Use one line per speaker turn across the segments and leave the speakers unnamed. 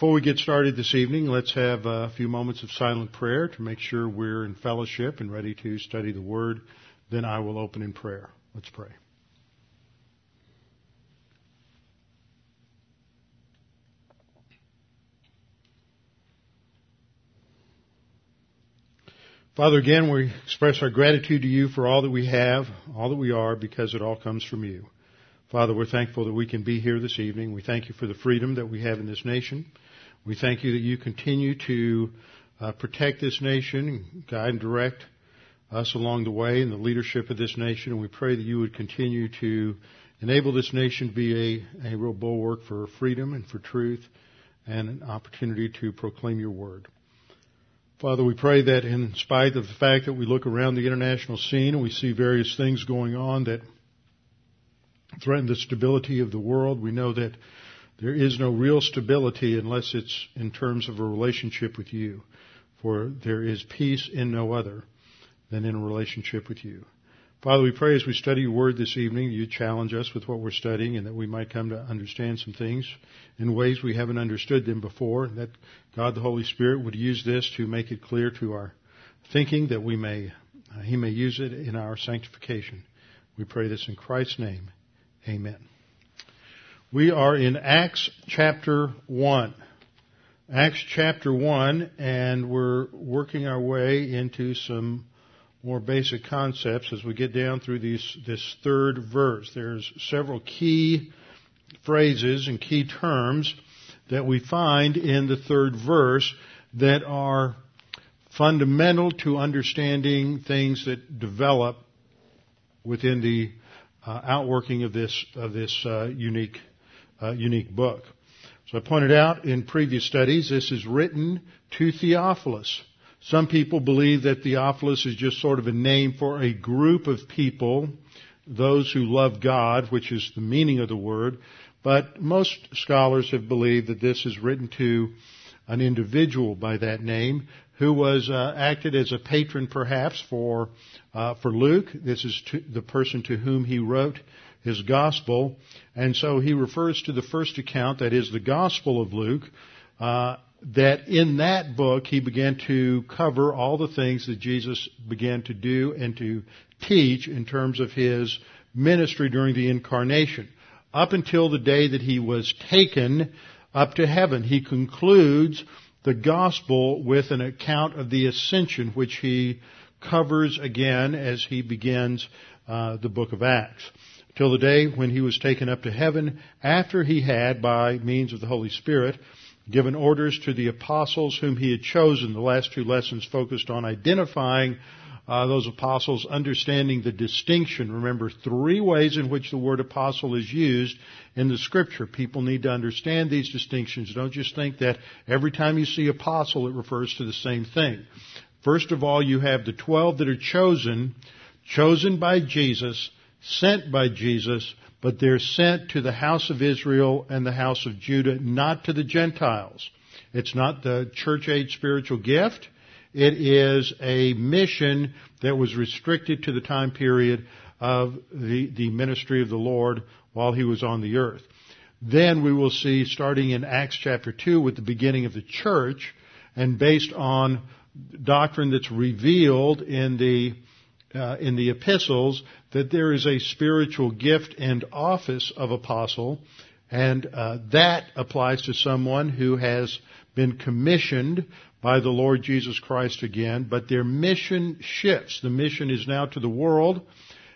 Before we get started this evening, let's have a few moments of silent prayer to make sure we're in fellowship and ready to study the Word. Then I will open in prayer. Let's pray. Father, again, we express our gratitude to you for all that we have, all that we are, because it all comes from you. Father, we're thankful that we can be here this evening. We thank you for the freedom that we have in this nation. We thank you that you continue to uh, protect this nation, guide and direct us along the way in the leadership of this nation. And we pray that you would continue to enable this nation to be a, a real bulwark for freedom and for truth and an opportunity to proclaim your word. Father, we pray that in spite of the fact that we look around the international scene and we see various things going on that threaten the stability of the world, we know that there is no real stability unless it's in terms of a relationship with you. For there is peace in no other than in a relationship with you. Father, we pray as we study your word this evening, you challenge us with what we're studying and that we might come to understand some things in ways we haven't understood them before. That God the Holy Spirit would use this to make it clear to our thinking that we may, uh, He may use it in our sanctification. We pray this in Christ's name. Amen. We are in Acts chapter 1. Acts chapter 1, and we're working our way into some more basic concepts as we get down through these, this third verse. There's several key phrases and key terms that we find in the third verse that are fundamental to understanding things that develop within the uh, outworking of this of this uh, unique uh, unique book. So I pointed out in previous studies, this is written to Theophilus. Some people believe that Theophilus is just sort of a name for a group of people, those who love God, which is the meaning of the word. But most scholars have believed that this is written to an individual by that name who was uh, acted as a patron perhaps for uh, for Luke. This is to, the person to whom he wrote his gospel. And so he refers to the first account, that is the gospel of Luke, uh, that in that book he began to cover all the things that Jesus began to do and to teach in terms of his ministry during the incarnation. Up until the day that he was taken up to heaven, he concludes the gospel with an account of the ascension, which he covers again as he begins uh, the book of Acts till the day when he was taken up to heaven after he had, by means of the Holy Spirit, given orders to the apostles whom he had chosen. The last two lessons focused on identifying uh, those apostles, understanding the distinction. Remember, three ways in which the word apostle is used in the scripture. People need to understand these distinctions. Don't just think that every time you see apostle, it refers to the same thing. First of all, you have the twelve that are chosen, chosen by Jesus, sent by Jesus, but they're sent to the house of Israel and the house of Judah, not to the Gentiles. It's not the church age spiritual gift. It is a mission that was restricted to the time period of the, the ministry of the Lord while he was on the earth. Then we will see, starting in Acts chapter 2 with the beginning of the church, and based on doctrine that's revealed in the uh, in the epistles that there is a spiritual gift and office of apostle, and uh, that applies to someone who has been commissioned by the Lord Jesus Christ again, but their mission shifts. The mission is now to the world,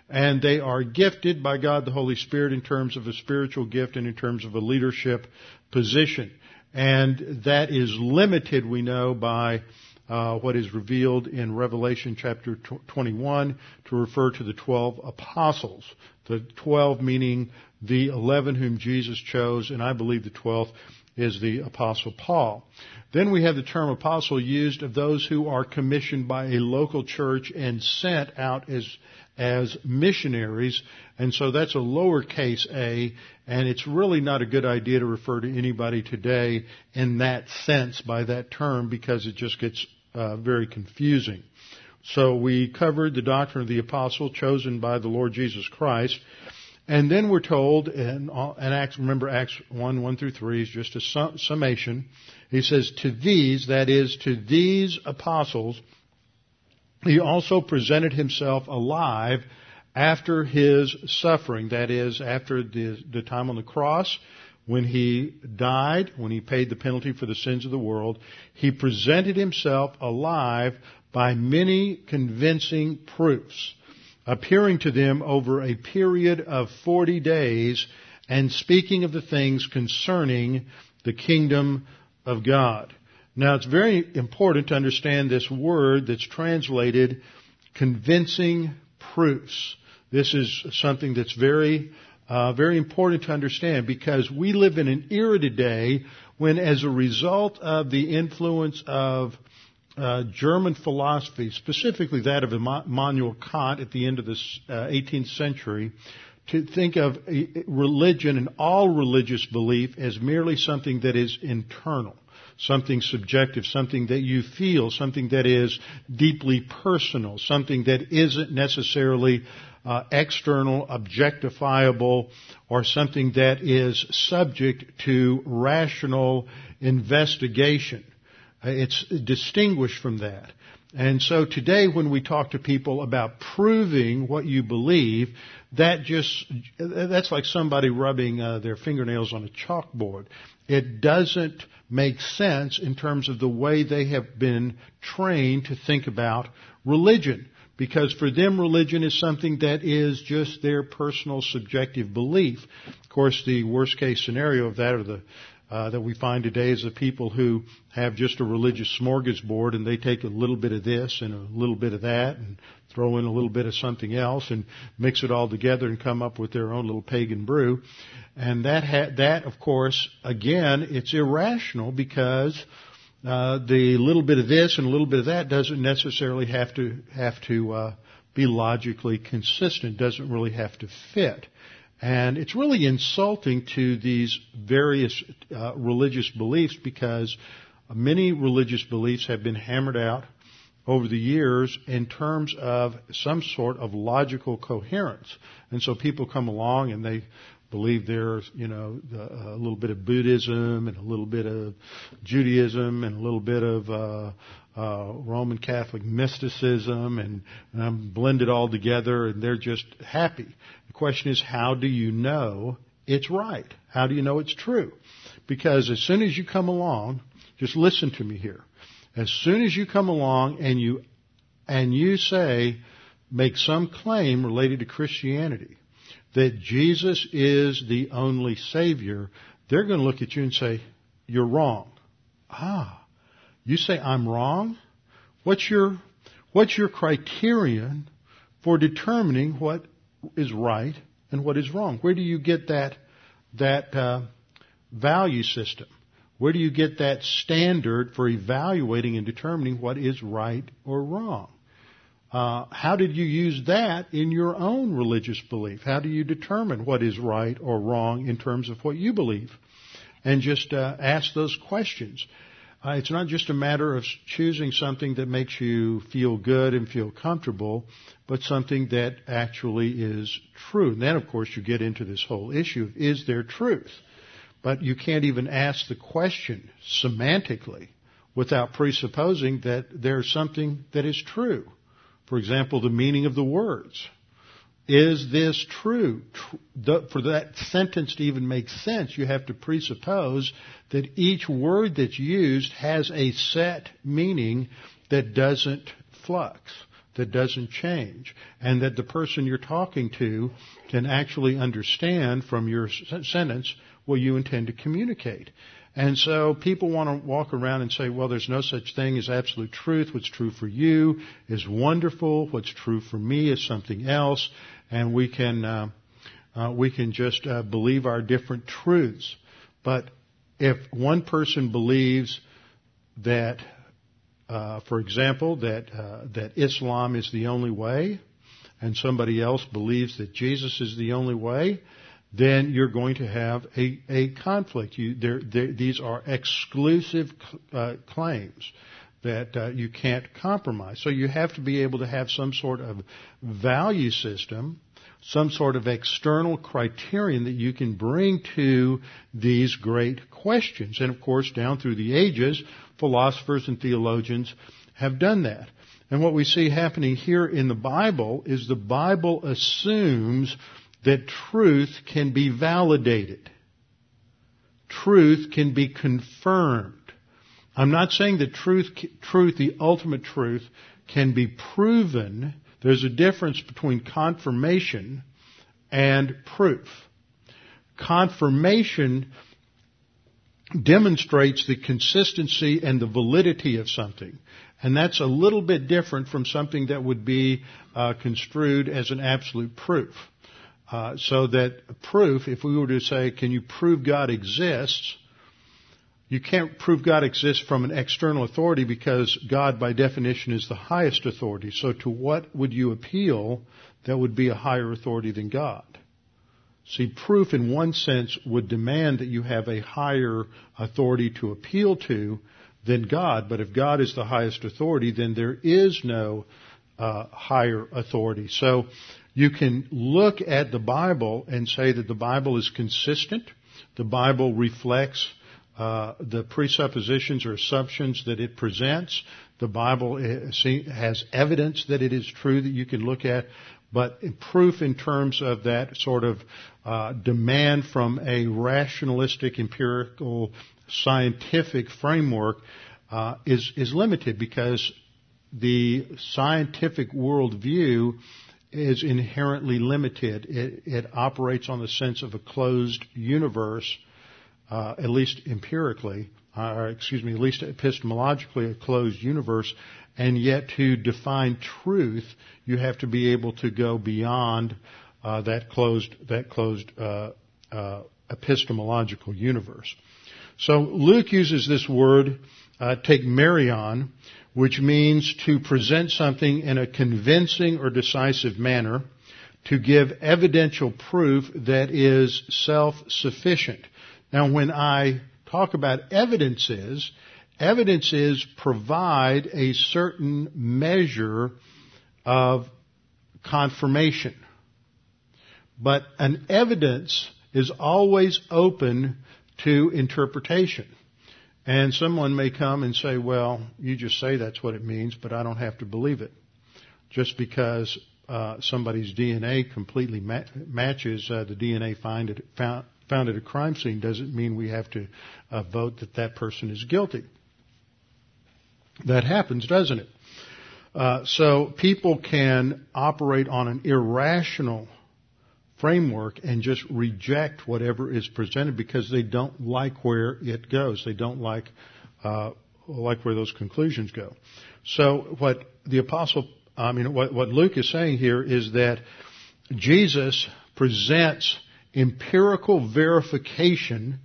and they are gifted by God the Holy Spirit in terms of a spiritual gift and in terms of a leadership position. And that is limited, we know, by uh, what is revealed in Revelation chapter 21 to refer to the 12 apostles. The 12 meaning the 11 whom Jesus chose, and I believe the 12th is the apostle Paul. Then we have the term apostle used of those who are commissioned by a local church and sent out as as missionaries, and so that's a lowercase a, and it's really not a good idea to refer to anybody today in that sense by that term because it just gets uh, very confusing. So we covered the doctrine of the apostle chosen by the Lord Jesus Christ. And then we're told, and, Acts, remember Acts 1, 1 through 3 is just a summation. He says, to these, that is, to these apostles, he also presented himself alive after his suffering, that is, after the, the time on the cross, when he died, when he paid the penalty for the sins of the world, he presented himself alive by many convincing proofs, appearing to them over a period of 40 days and speaking of the things concerning the kingdom of God. Now it's very important to understand this word that's translated convincing proofs. This is something that's very, uh, very important to understand because we live in an era today when as a result of the influence of uh, German philosophy, specifically that of Immanuel Kant at the end of the uh, 18th century, to think of religion and all religious belief as merely something that is internal something subjective, something that you feel, something that is deeply personal, something that isn't necessarily uh, external, objectifiable, or something that is subject to rational investigation. Uh, it's distinguished from that. And so today when we talk to people about proving what you believe, that just, that's like somebody rubbing uh, their fingernails on a chalkboard. It doesn't make sense in terms of the way they have been trained to think about religion. Because for them, religion is something that is just their personal subjective belief. Of course, the worst case scenario of that or the uh, that we find today is the people who have just a religious smorgasbord and they take a little bit of this and a little bit of that and throw in a little bit of something else and mix it all together and come up with their own little pagan brew. And that ha- that of course again it's irrational because uh, the little bit of this and a little bit of that doesn't necessarily have to have to uh, be logically consistent. Doesn't really have to fit. And it's really insulting to these various uh, religious beliefs because many religious beliefs have been hammered out over the years in terms of some sort of logical coherence. And so people come along and they believe there's, you know, a little bit of Buddhism and a little bit of Judaism and a little bit of uh, uh, Roman Catholic mysticism and um, blend it all together and they're just happy. The question is, how do you know it's right? How do you know it's true? Because as soon as you come along, just listen to me here. As soon as you come along and you and you say, make some claim related to Christianity, that Jesus is the only Savior, they're going to look at you and say, you're wrong. Ah, you say I'm wrong? What's your, what's your criterion for determining what is right and what is wrong? Where do you get that, that uh, value system? Where do you get that standard for evaluating and determining what is right or wrong? Uh, how did you use that in your own religious belief? How do you determine what is right or wrong in terms of what you believe? And just uh, ask those questions. Uh, it's not just a matter of choosing something that makes you feel good and feel comfortable, but something that actually is true. And then, of course, you get into this whole issue of is there truth? But you can't even ask the question semantically without presupposing that there's something that is true. For example, the meaning of the words. Is this true? For that sentence to even make sense, you have to presuppose that each word that's used has a set meaning that doesn't flux, that doesn't change, and that the person you're talking to can actually understand from your sentence what you intend to communicate. And so people want to walk around and say, well, there's no such thing as absolute truth. What's true for you is wonderful. What's true for me is something else. And we can, uh, uh, we can just uh, believe our different truths. But if one person believes that, uh, for example, that uh, that Islam is the only way, and somebody else believes that Jesus is the only way, then you're going to have a, a conflict. You, they're, they're, these are exclusive uh, claims that uh, you can't compromise. So you have to be able to have some sort of value system, some sort of external criterion that you can bring to these great questions. And of course, down through the ages, philosophers and theologians have done that. And what we see happening here in the Bible is the Bible assumes that truth can be validated. Truth can be confirmed. I'm not saying that truth, truth, the ultimate truth, can be proven. There's a difference between confirmation and proof. Confirmation demonstrates the consistency and the validity of something. And that's a little bit different from something that would be uh, construed as an absolute proof. Uh, so that proof, if we were to say, can you prove God exists? You can't prove God exists from an external authority because God, by definition, is the highest authority. So to what would you appeal that would be a higher authority than God? See, proof in one sense would demand that you have a higher authority to appeal to than God, but if God is the highest authority, then there is no uh, higher authority. So you can look at the Bible and say that the Bible is consistent. The Bible reflects uh, the presuppositions or assumptions that it presents. The Bible uh, has evidence that it is true that you can look at, but proof in terms of that sort of uh, demand from a rationalistic, empirical, scientific framework uh, is is limited because the scientific worldview is inherently limited. It, it, operates on the sense of a closed universe, uh, at least empirically, uh, or excuse me, at least epistemologically, a closed universe. And yet, to define truth, you have to be able to go beyond uh, that closed that closed uh, uh, epistemological universe. So Luke uses this word, uh, tekmerion, which means to present something in a convincing or decisive manner, to give evidential proof that is self-sufficient. Now when I talk about evidences, evidences provide a certain measure of confirmation. But an evidence is always open to interpretation. And someone may come and say, well, you just say that's what it means, but I don't have to believe it. Just because uh, somebody's DNA completely ma- matches uh, the DNA find it, found, found at a crime scene doesn't mean we have to uh, vote that that person is guilty. That happens, doesn't it? Uh, so people can operate on an irrational framework and just reject whatever is presented because they don't like where it goes. They don't like uh, like where those conclusions go. So what the apostle, I mean, what, what Luke is saying here is that Jesus presents empirical verification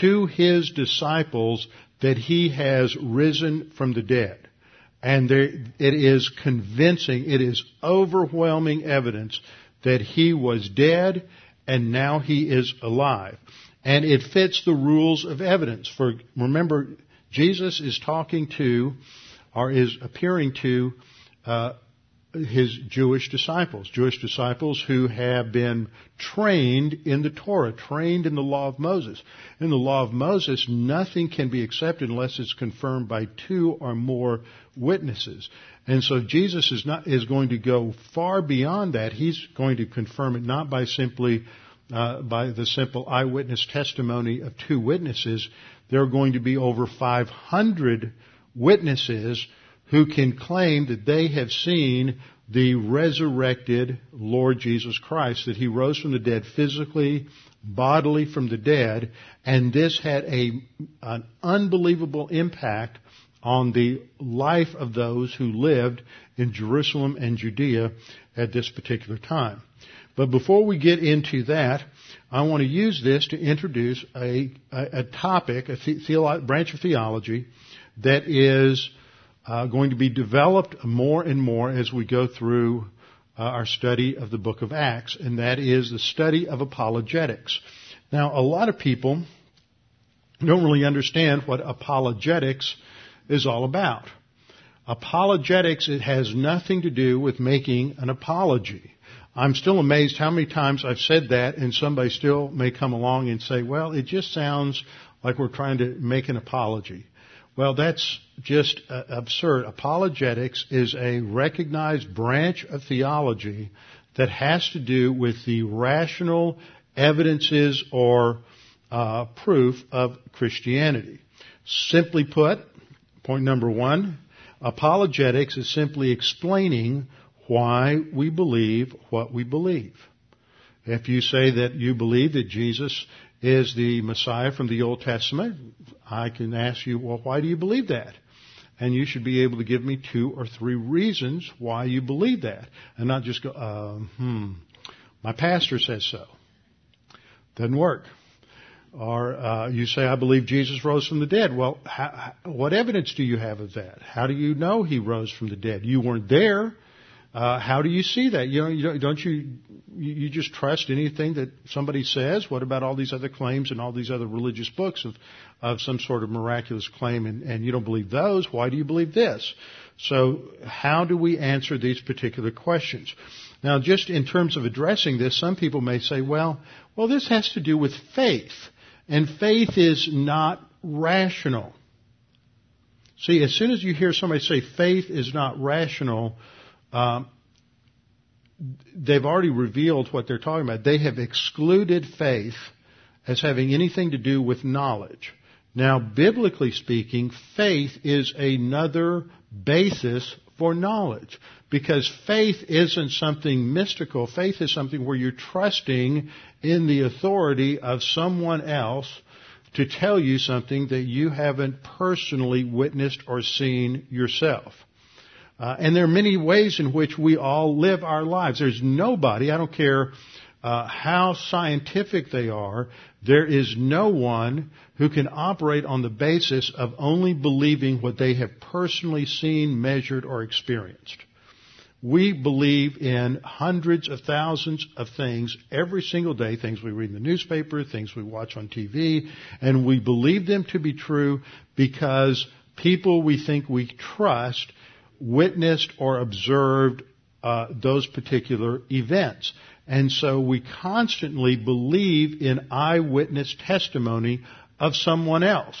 to his disciples that he has risen from the dead. And there, it is convincing, it is overwhelming evidence that he was dead and now he is alive. And it fits the rules of evidence. For remember, Jesus is talking to, or is appearing to, uh, his Jewish disciples, Jewish disciples who have been trained in the Torah, trained in the law of Moses. In the law of Moses, nothing can be accepted unless it's confirmed by two or more witnesses. And so Jesus is not is going to go far beyond that. He's going to confirm it not by simply uh, by the simple eyewitness testimony of two witnesses. There are going to be over 500 witnesses who can claim that they have seen the resurrected Lord Jesus Christ, that he rose from the dead physically, bodily from the dead, and this had a, an unbelievable impact on the life of those who lived in Jerusalem and Judea at this particular time. But before we get into that, I want to use this to introduce a, a, a topic, a the, branch of theology that is uh, going to be developed more and more as we go through uh, our study of the book of Acts, and that is the study of apologetics. Now, a lot of people don't really understand what apologetics is all about. Apologetics, it has nothing to do with making an apology. I'm still amazed how many times I've said that and somebody still may come along and say, well, it just sounds like we're trying to make an apology. Well, that's just uh, absurd. Apologetics is a recognized branch of theology that has to do with the rational evidences or uh, proof of Christianity. Simply put, point number one, apologetics is simply explaining why we believe what we believe. If you say that you believe that Jesus is the Messiah from the Old Testament, I can ask you, well, why do you believe that? And you should be able to give me two or three reasons why you believe that. And not just go, uh, hmm, my pastor says so. Doesn't work. Or uh, you say, I believe Jesus rose from the dead. Well, how, what evidence do you have of that? How do you know he rose from the dead? You weren't there. Uh, how do you see that? You know, you don't, don't you, you just trust anything that somebody says? What about all these other claims and all these other religious books of, of some sort of miraculous claim and, and you don't believe those? Why do you believe this? So how do we answer these particular questions? Now, just in terms of addressing this, some people may say, well, well, this has to do with faith. And faith is not rational. See, as soon as you hear somebody say faith is not rational, um, they've already revealed what they're talking about. They have excluded faith as having anything to do with knowledge. Now, biblically speaking, faith is another basis for knowledge. Because faith isn't something mystical. Faith is something where you're trusting in the authority of someone else to tell you something that you haven't personally witnessed or seen yourself. Uh, and there are many ways in which we all live our lives. There's nobody, I don't care uh, how scientific they are, there is no one who can operate on the basis of only believing what they have personally seen, measured, or experienced. We believe in hundreds of thousands of things every single day, things we read in the newspaper, things we watch on TV, and we believe them to be true because people we think we trust witnessed or observed uh, those particular events. And so we constantly believe in eyewitness testimony of someone else.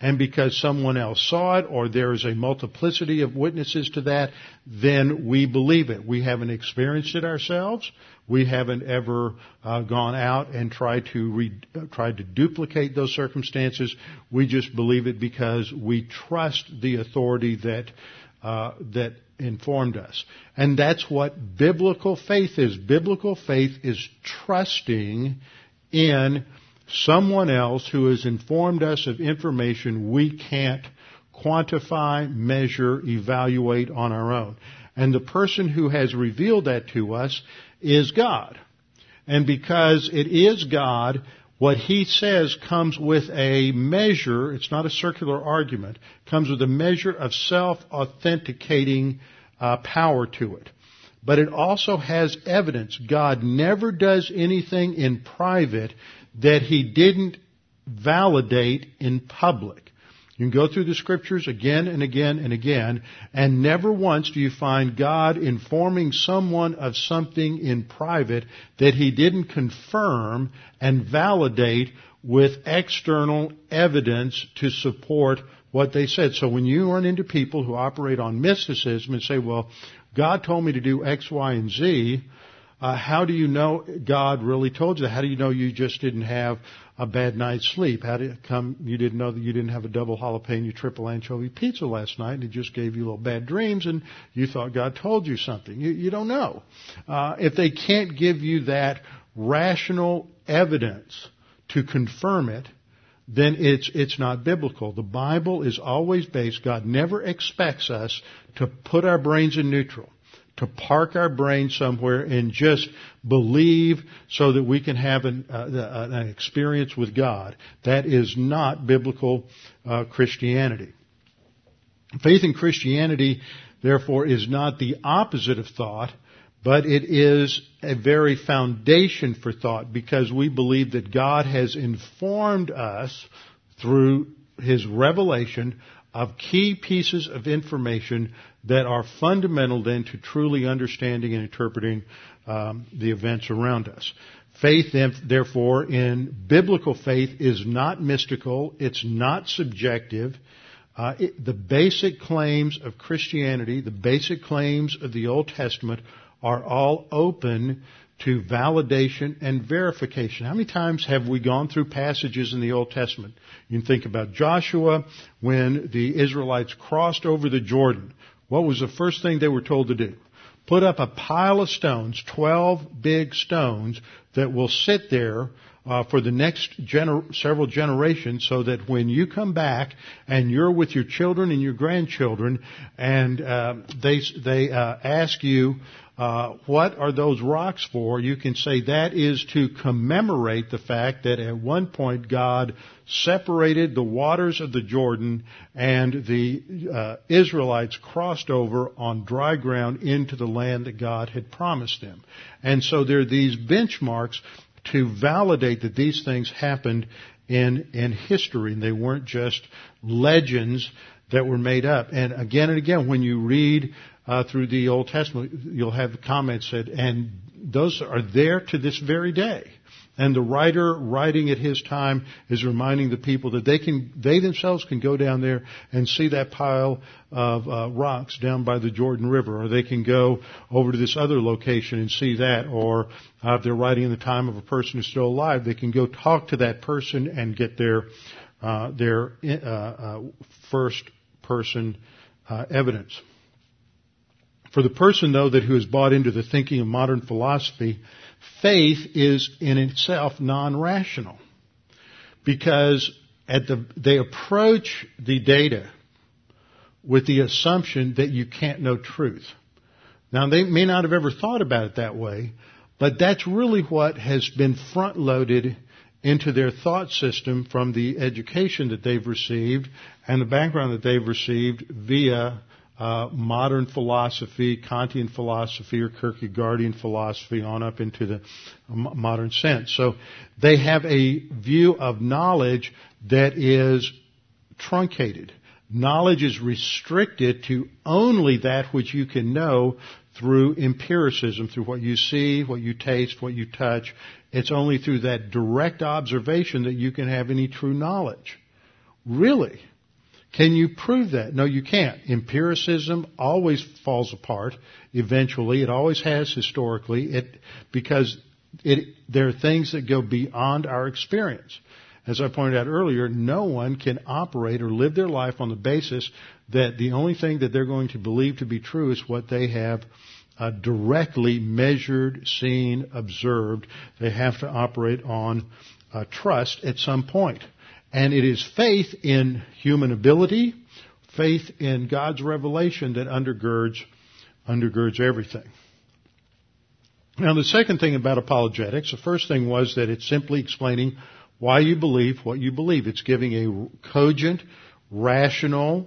And because someone else saw it or there is a multiplicity of witnesses to that, then we believe it. We haven't experienced it ourselves. We haven't ever uh, gone out and tried to re- tried to duplicate those circumstances. We just believe it because we trust the authority that uh, that informed us. And that's what biblical faith is. Biblical faith is trusting in someone else who has informed us of information we can't quantify, measure, evaluate on our own. And the person who has revealed that to us is God. And because it is God, what he says comes with a measure, it's not a circular argument, comes with a measure of self-authenticating uh, power to it. But it also has evidence. God never does anything in private that he didn't validate in public. You can go through the scriptures again and again and again, and never once do you find God informing someone of something in private that he didn't confirm and validate with external evidence to support what they said. So when you run into people who operate on mysticism and say, well, God told me to do X, Y, and Z, uh, how do you know God really told you? How do you know you just didn't have a bad night's sleep? How did it come you didn't know that you didn't have a double jalapeno triple anchovy pizza last night and it just gave you little bad dreams and you thought God told you something? You, you don't know. Uh, if they can't give you that rational evidence to confirm it, then it's, it's not biblical. The Bible is always based, God never expects us to put our brains in neutral to park our brain somewhere and just believe so that we can have an, uh, an experience with God. That is not biblical uh, Christianity. Faith in Christianity, therefore, is not the opposite of thought, but it is a very foundation for thought because we believe that God has informed us through His revelation of key pieces of information that are fundamental then to truly understanding and interpreting um, the events around us. Faith, therefore, in biblical faith is not mystical. It's not subjective. Uh, it, the basic claims of Christianity, the basic claims of the Old Testament, are all open to validation and verification. How many times have we gone through passages in the Old Testament? You can think about Joshua when the Israelites crossed over the Jordan. What was the first thing they were told to do? Put up a pile of stones, 12 big stones that will sit there uh, for the next gener- several generations so that when you come back and you're with your children and your grandchildren and uh, they, they uh, ask you, uh, what are those rocks for? You can say that is to commemorate the fact that at one point God separated the waters of the Jordan and the uh, Israelites crossed over on dry ground into the land that God had promised them. And so there are these benchmarks to validate that these things happened in, in history and they weren't just legends that were made up. And again and again, when you read uh, through the Old Testament, you'll have comments said, and those are there to this very day. And the writer writing at his time is reminding the people that they can, they themselves can go down there and see that pile of uh, rocks down by the Jordan River, or they can go over to this other location and see that, or uh, if they're writing in the time of a person who's still alive, they can go talk to that person and get their uh, their uh, uh, first person uh, evidence. For the person, though, that who has bought into the thinking of modern philosophy, faith is in itself non-rational. Because at the, they approach the data with the assumption that you can't know truth. Now they may not have ever thought about it that way, but that's really what has been front loaded into their thought system from the education that they've received and the background that they've received via uh, modern philosophy, Kantian philosophy, or Kierkegaardian philosophy on up into the modern sense. So they have a view of knowledge that is truncated. Knowledge is restricted to only that which you can know through empiricism, through what you see, what you taste, what you touch. It's only through that direct observation that you can have any true knowledge. Really? Can you prove that? No, you can't. Empiricism always falls apart eventually. It always has historically. It, because it, there are things that go beyond our experience. As I pointed out earlier, no one can operate or live their life on the basis that the only thing that they're going to believe to be true is what they have uh, directly measured, seen, observed. They have to operate on uh, trust at some point. And it is faith in human ability, faith in God's revelation that undergirds, undergirds everything. Now the second thing about apologetics, the first thing was that it's simply explaining why you believe what you believe. It's giving a cogent, rational,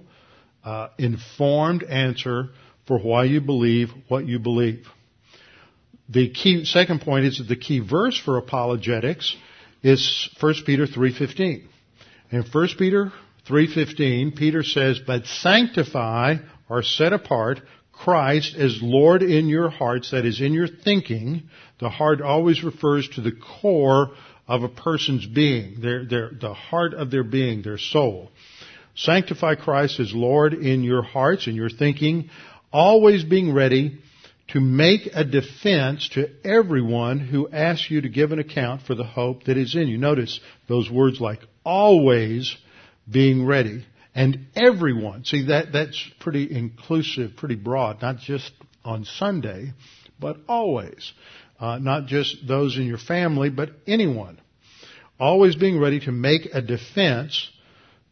uh, informed answer for why you believe what you believe. The key, second point is that the key verse for apologetics is 1 Peter 3.15. In 1 Peter 3.15, Peter says, But sanctify or set apart Christ as Lord in your hearts, that is in your thinking. The heart always refers to the core of a person's being, their, their, the heart of their being, their soul. Sanctify Christ as Lord in your hearts, in your thinking, always being ready to make a defense to everyone who asks you to give an account for the hope that is in you. Notice those words like always being ready and everyone. See that, that's pretty inclusive, pretty broad, not just on Sunday, but always. Uh, not just those in your family, but anyone. Always being ready to make a defense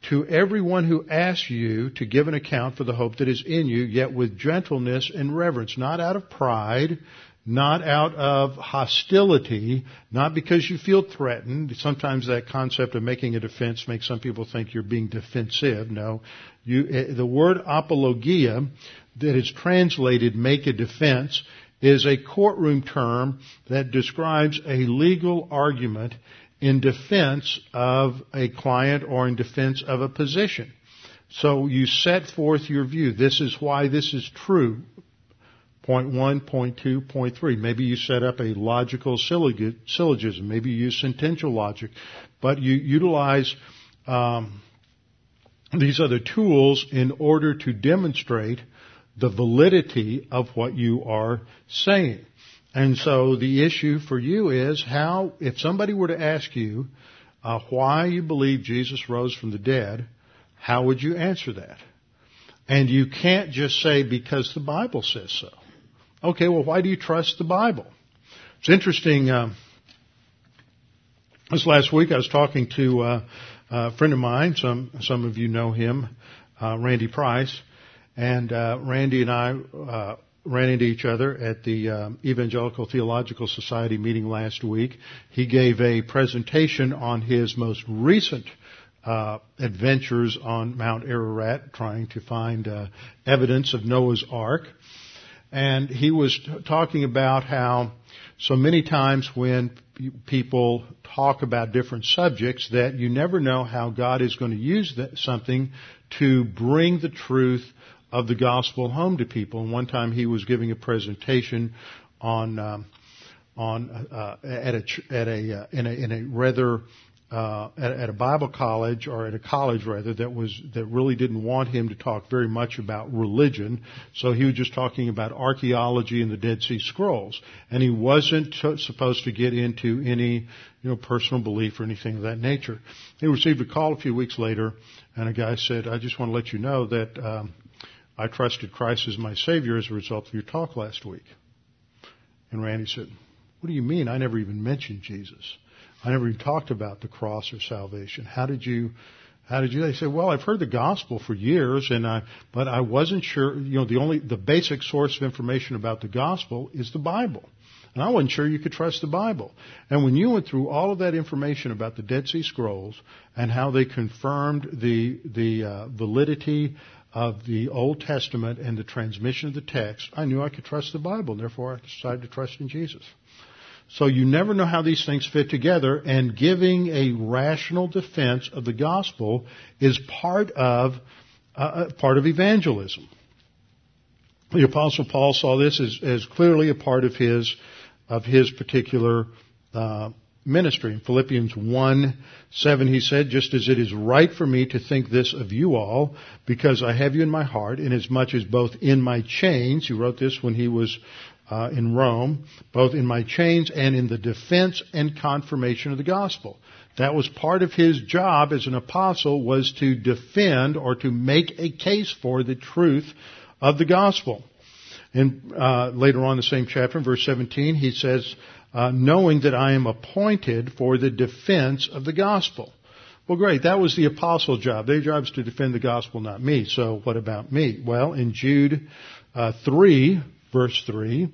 to everyone who asks you to give an account for the hope that is in you, yet with gentleness and reverence, not out of pride, not out of hostility, not because you feel threatened. Sometimes that concept of making a defense makes some people think you're being defensive. No, you, eh, the word apologia that is translated make a defense is a courtroom term that describes a legal argument in defense of a client or in defense of a position. So you set forth your view. This is why this is true. Point one, point two, point three. Maybe you set up a logical syllogism. Maybe you use sentential logic, but you utilize um, these other tools in order to demonstrate the validity of what you are saying. And so the issue for you is how, if somebody were to ask you uh, why you believe Jesus rose from the dead, how would you answer that? And you can't just say because the Bible says so. Okay, well, why do you trust the Bible? It's interesting. Uh, this last week, I was talking to uh, a friend of mine. Some some of you know him, uh, Randy Price, and uh, Randy and I uh, ran into each other at the um, Evangelical Theological Society meeting last week. He gave a presentation on his most recent uh, adventures on Mount Ararat, trying to find uh, evidence of Noah's Ark. And he was t- talking about how so many times when p- people talk about different subjects that you never know how God is going to use that, something to bring the truth of the gospel home to people. And one time he was giving a presentation on um, on uh, at a at a uh, in a in a rather uh, at, at, a Bible college or at a college rather that was that really didn't want him to talk very much about religion. So he was just talking about archaeology and the Dead Sea Scrolls, and he wasn't t- supposed to get into any you know personal belief or anything of that nature. He received a call a few weeks later, and a guy said, "I just want to let you know that." Um, I trusted Christ as my Savior as a result of your talk last week. And Randy said, What do you mean? I never even mentioned Jesus. I never even talked about the cross or salvation. How did you, how did you? They said, well, I've heard the gospel for years and I, but I wasn't sure, you know, the only, the basic source of information about the gospel is the Bible. And I wasn't sure you could trust the Bible. And when you went through all of that information about the Dead Sea Scrolls and how they confirmed the, the uh, validity of the Old Testament and the transmission of the text, I knew I could trust the Bible, and therefore I decided to trust in Jesus. So you never know how these things fit together, and giving a rational defense of the gospel is part of uh, uh part of evangelism. The Apostle Paul saw this as, as clearly a part of his of his particular uh, ministry. In Philippians 1, 7 he said, just as it is right for me to think this of you all, because I have you in my heart, inasmuch as both in my chains, he wrote this when he was uh, in Rome, both in my chains and in the defense and confirmation of the gospel. That was part of his job as an apostle was to defend or to make a case for the truth of the gospel. And uh, later on in the same chapter, in verse 17, he says, uh, knowing that I am appointed for the defense of the gospel. Well, great. That was the apostle's job. Their job is to defend the gospel, not me. So what about me? Well, in Jude uh, 3, verse 3,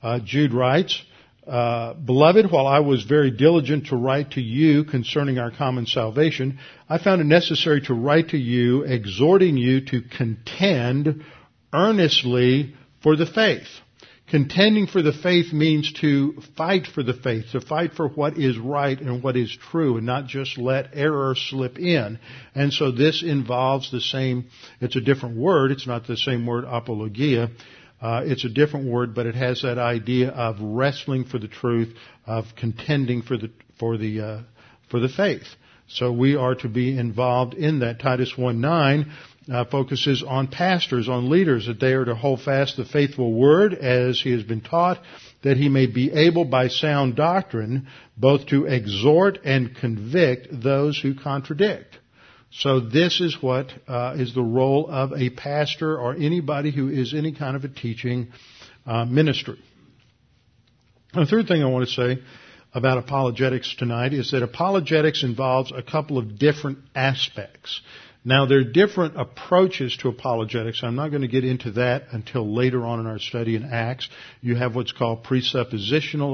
uh, Jude writes, uh, Beloved, while I was very diligent to write to you concerning our common salvation, I found it necessary to write to you, exhorting you to contend earnestly for the faith Contending for the faith means to fight for the faith, to fight for what is right and what is true, and not just let error slip in. And so this involves the same, it's a different word, it's not the same word apologia, uh, it's a different word, but it has that idea of wrestling for the truth, of contending for the, for the, uh, for the faith. So we are to be involved in that. Titus 1 9 uh, focuses on pastors, on leaders, that they are to hold fast the faithful word as he has been taught, that he may be able by sound doctrine both to exhort and convict those who contradict. So this is what uh, is the role of a pastor or anybody who is any kind of a teaching uh, ministry. The third thing I want to say about apologetics tonight is that apologetics involves a couple of different aspects. Now, there are different approaches to apologetics. I'm not going to get into that until later on in our study in Acts. You have what's called presuppositional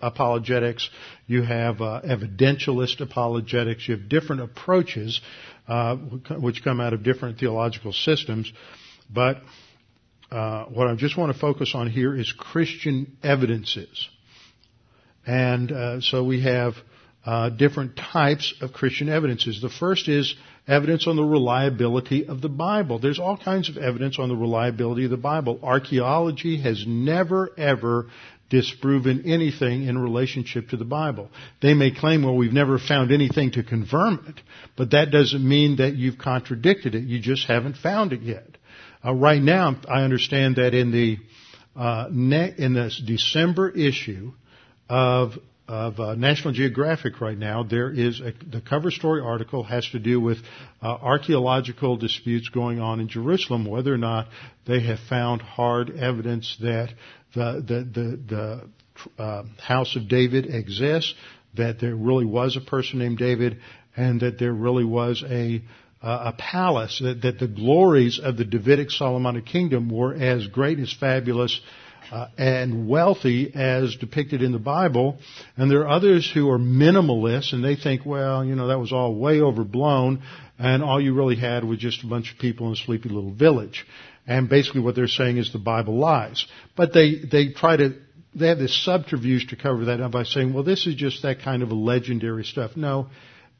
apologetics. You have uh, evidentialist apologetics. You have different approaches uh, which come out of different theological systems. But uh, what I just want to focus on here is Christian evidences. And uh, so we have uh, different types of Christian evidences. The first is evidence on the reliability of the Bible. There's all kinds of evidence on the reliability of the Bible. Archaeology has never ever disproven anything in relationship to the Bible. They may claim, well, we've never found anything to confirm it, but that doesn't mean that you've contradicted it. You just haven't found it yet. Uh, right now, I understand that in the uh, ne- in this December issue of of uh, National Geographic right now, there is a, the cover story article has to do with uh, archaeological disputes going on in Jerusalem, whether or not they have found hard evidence that the the the, the uh, house of David exists, that there really was a person named David, and that there really was a a palace, that, that the glories of the Davidic Solomonic kingdom were as great, as fabulous, uh, and wealthy as depicted in the Bible. And there are others who are minimalists and they think, well, you know, that was all way overblown and all you really had was just a bunch of people in a sleepy little village. And basically what they're saying is the Bible lies. But they, they try to, they have this subterfuge to cover that up by saying, well, this is just that kind of a legendary stuff. No,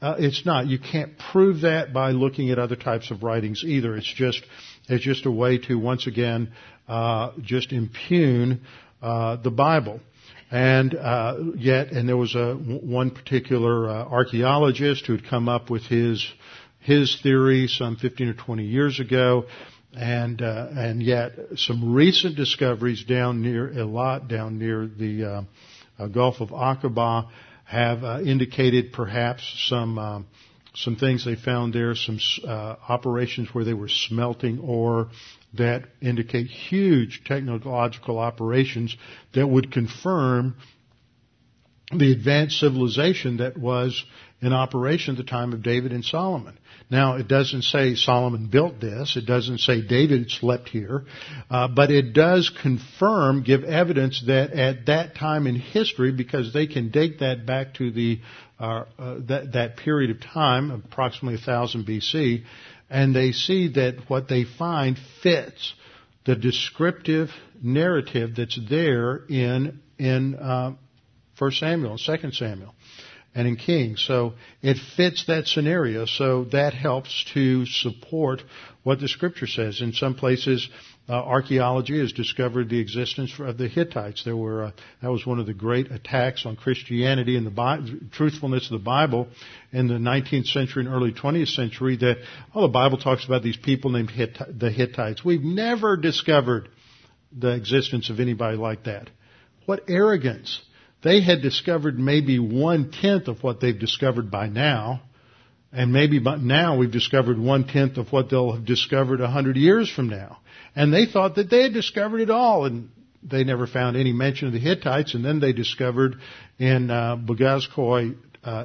uh, it's not. You can't prove that by looking at other types of writings either. It's just, it's just a way to once again uh, just impugn uh, the Bible. And uh, yet, and there was a one particular uh, archaeologist who had come up with his his theory some 15 or 20 years ago, and uh, and yet some recent discoveries down near Eilat, down near the uh, Gulf of Aqaba, have indicated perhaps some some things they found there, some uh, operations where they were smelting ore that indicate huge technological operations that would confirm the advanced civilization that was in operation at the time of David and Solomon. Now, it doesn't say Solomon built this. It doesn't say David slept here. Uh, but it does confirm, give evidence that at that time in history, because they can date that back to the uh, uh, that, that period of time, approximately 1000 BC, and they see that what they find fits the descriptive narrative that's there in in uh, First Samuel and Second Samuel and in Kings. So it fits that scenario. So that helps to support what the Scripture says. In some places, uh, archaeology has discovered the existence of the Hittites. There were uh, that was one of the great attacks on Christianity and the Bi- truthfulness of the Bible in the 19th century and early 20th century. That oh, the Bible talks about these people named Hitt- the Hittites. We've never discovered the existence of anybody like that. What arrogance! They had discovered maybe one tenth of what they've discovered by now. And maybe by now we've discovered one tenth of what they'll have discovered a hundred years from now. And they thought that they had discovered it all, and they never found any mention of the Hittites. And then they discovered in uh, Bogazkoy, uh,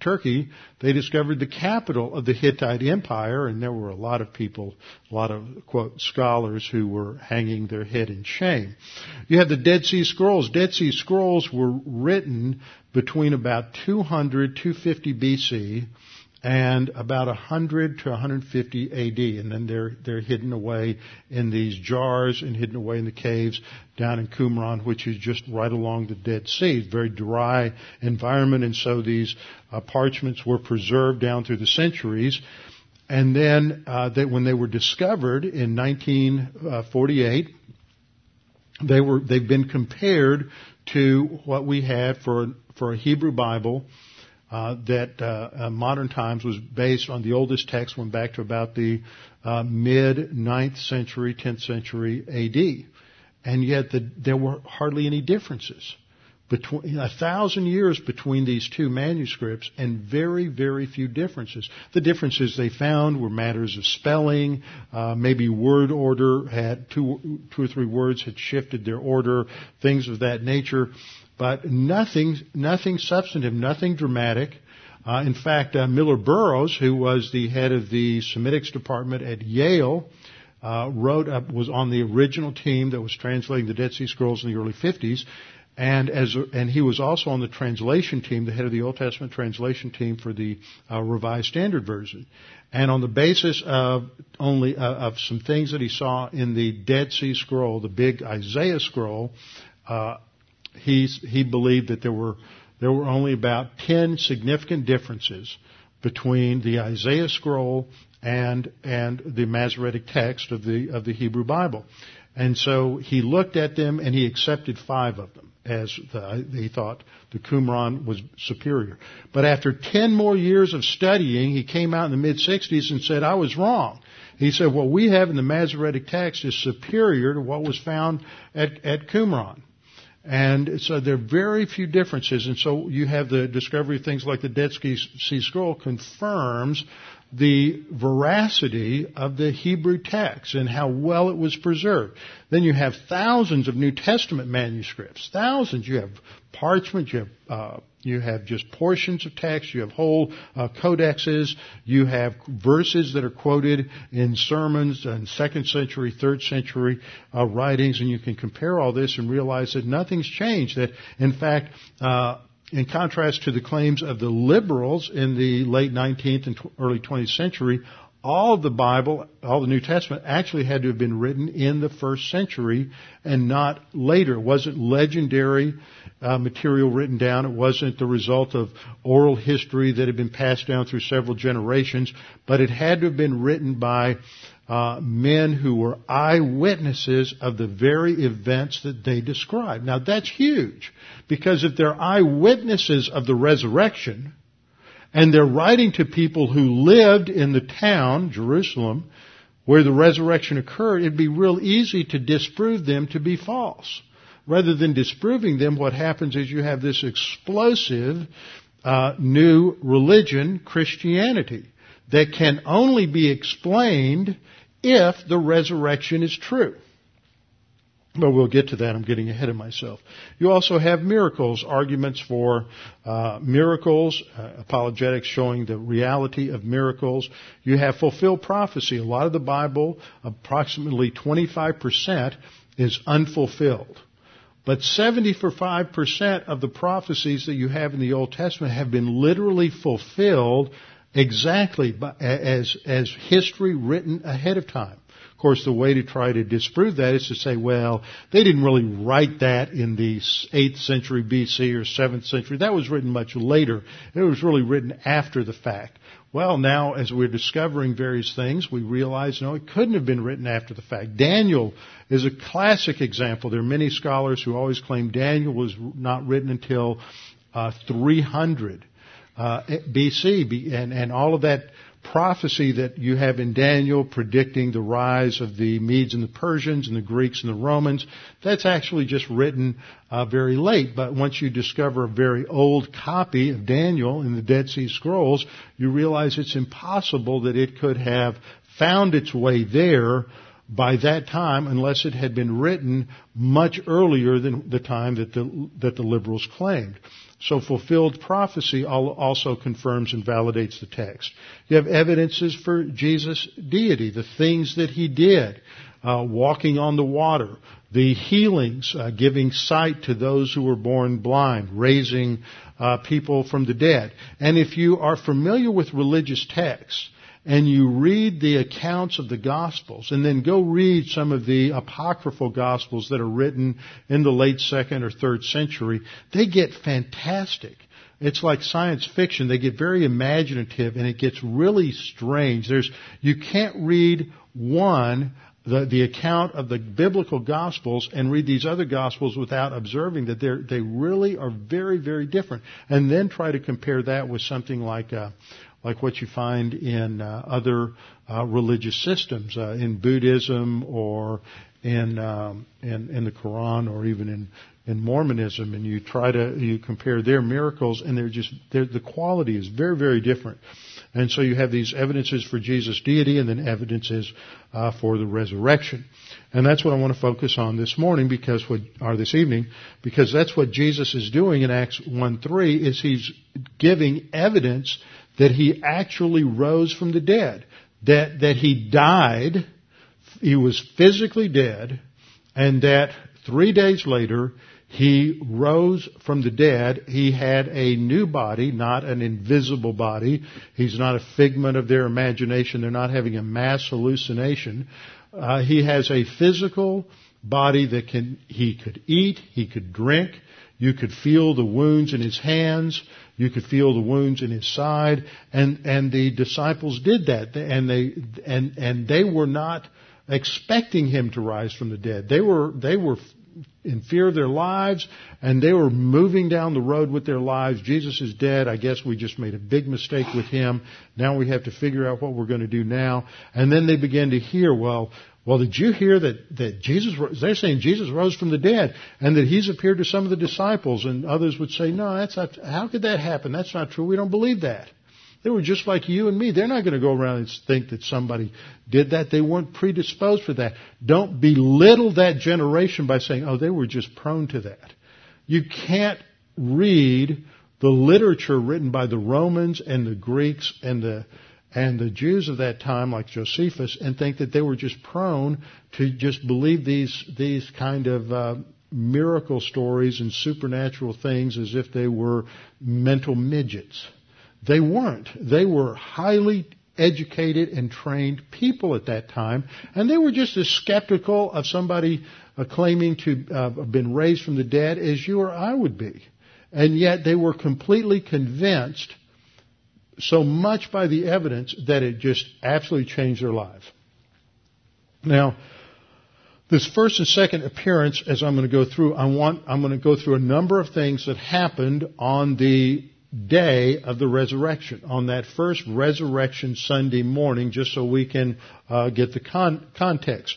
Turkey, they discovered the capital of the Hittite Empire, and there were a lot of people, a lot of quote scholars who were hanging their head in shame. You have the Dead Sea Scrolls. Dead Sea Scrolls were written between about 200 250 BC and about 100 to 150 AD, and then they're they're hidden away in these jars and hidden away in the caves down in Qumran, which is just right along the Dead Sea. Very dry environment, and so these uh, parchments were preserved down through the centuries. And then uh, when they were discovered in 1948, they were they've been compared to what we had for for a Hebrew Bible uh, that uh, uh, modern times was based on the oldest text went back to about the uh, mid 9th century, 10th century AD, and yet the, there were hardly any differences between a thousand years between these two manuscripts and very very few differences. The differences they found were matters of spelling uh, maybe word order had two two or three words had shifted their order things of that nature but nothing, nothing substantive, nothing dramatic. Uh, in fact, uh, Millar Burrows, who was the head of the Semitics department at Yale, uh, wrote up, was on the original team that was translating the Dead Sea Scrolls in the early 50s, and as and he was also on the translation team, the head of the Old Testament translation team for the uh, Revised Standard Version. And on the basis of only uh, of some things that he saw in the Dead Sea Scroll, the big Isaiah scroll, uh, he he believed that there were there were only about ten significant differences between the Isaiah scroll and and the Masoretic text of the of the Hebrew Bible. And so he looked at them and he accepted five of them as the, he thought the Qumran was superior. But after 10 more years of studying, he came out in the mid 60s and said, I was wrong. He said, what we have in the Masoretic text is superior to what was found at, at Qumran. And so there are very few differences. And so you have the discovery of things like the Dead Sea Scroll confirms the veracity of the Hebrew text and how well it was preserved. Then you have thousands of New Testament manuscripts, thousands. You have parchment, you have uh, you have just portions of text, you have whole uh, codexes, you have verses that are quoted in sermons and second century, third century uh, writings, and you can compare all this and realize that nothing's changed. That in fact uh, in contrast to the claims of the liberals in the late 19th and early 20th century, all of the Bible, all the New Testament actually had to have been written in the first century and not later. It wasn't legendary uh, material written down. It wasn't the result of oral history that had been passed down through several generations, but it had to have been written by uh, men who were eyewitnesses of the very events that they described. Now that's huge because if they're eyewitnesses of the resurrection and they're writing to people who lived in the town, Jerusalem, where the resurrection occurred, it'd be real easy to disprove them to be false. Rather than disproving them, what happens is you have this explosive uh, new religion, Christianity, that can only be explained if the resurrection is true. But we'll get to that. I'm getting ahead of myself. You also have miracles, arguments for uh, miracles, uh, apologetics showing the reality of miracles. You have fulfilled prophecy. A lot of the Bible, approximately 25%, is unfulfilled. But 75% of the prophecies that you have in the Old Testament have been literally fulfilled exactly as, as history written ahead of time. Of course, the way to try to disprove that is to say, well, they didn't really write that in the 8th century BC or 7th century. That was written much later. It was really written after the fact. Well, now as we're discovering various things, we realize no, it couldn't have been written after the fact. Daniel is a classic example. There are many scholars who always claim Daniel was not written until uh, 300 uh, BC, and, and all of that prophecy that you have in Daniel predicting the rise of the Medes and the Persians and the Greeks and the Romans, that's actually just written uh, very late. But once you discover a very old copy of Daniel in the Dead Sea Scrolls, you realize it's impossible that it could have found its way there by that time unless it had been written much earlier than the time that the, that the liberals claimed. So fulfilled prophecy also confirms and validates the text. You have evidences for Jesus' deity, the things that he did, uh, walking on the water, the healings, uh, giving sight to those who were born blind, raising uh, people from the dead. And if you are familiar with religious texts, and you read the accounts of the Gospels, and then go read some of the apocryphal Gospels that are written in the late second or third century, they get fantastic. It's like science fiction. They get very imaginative and it gets really strange. There's, you can't read one, the, the account of the biblical gospels and read these other gospels without observing that they they really are very, very different. And then try to compare that with something like, uh, like what you find in uh, other uh, religious systems, uh, in Buddhism or in, um, in in the Quran or even in in Mormonism, and you try to you compare their miracles, and they're just they're, the quality is very very different. And so you have these evidences for Jesus' deity and then evidences uh, for the resurrection. And that's what I want to focus on this morning because what, or this evening, because that's what Jesus is doing in Acts 1-3 is he's giving evidence that he actually rose from the dead. That, that he died, he was physically dead, and that three days later, he rose from the dead. He had a new body, not an invisible body. He's not a figment of their imagination. They're not having a mass hallucination. Uh, he has a physical body that can, he could eat, he could drink, you could feel the wounds in his hands, you could feel the wounds in his side, and, and the disciples did that, and they, and, and they were not expecting him to rise from the dead. They were, they were in fear of their lives, and they were moving down the road with their lives. Jesus is dead. I guess we just made a big mistake with him. Now we have to figure out what we're going to do now. And then they began to hear, well, well, did you hear that, that Jesus, they're saying Jesus rose from the dead and that he's appeared to some of the disciples and others would say, no, that's not, how could that happen? That's not true. We don't believe that. They were just like you and me. They're not going to go around and think that somebody did that. They weren't predisposed for that. Don't belittle that generation by saying, oh, they were just prone to that. You can't read the literature written by the Romans and the Greeks and the and the Jews of that time, like Josephus, and think that they were just prone to just believe these these kind of uh, miracle stories and supernatural things as if they were mental midgets. They weren't. They were highly educated and trained people at that time, and they were just as skeptical of somebody uh, claiming to uh, have been raised from the dead as you or I would be. And yet they were completely convinced so much by the evidence that it just absolutely changed their lives. Now, this first and second appearance, as I'm going to go through, I want, I'm going to go through a number of things that happened on the day of the resurrection, on that first resurrection Sunday morning, just so we can uh, get the con- context.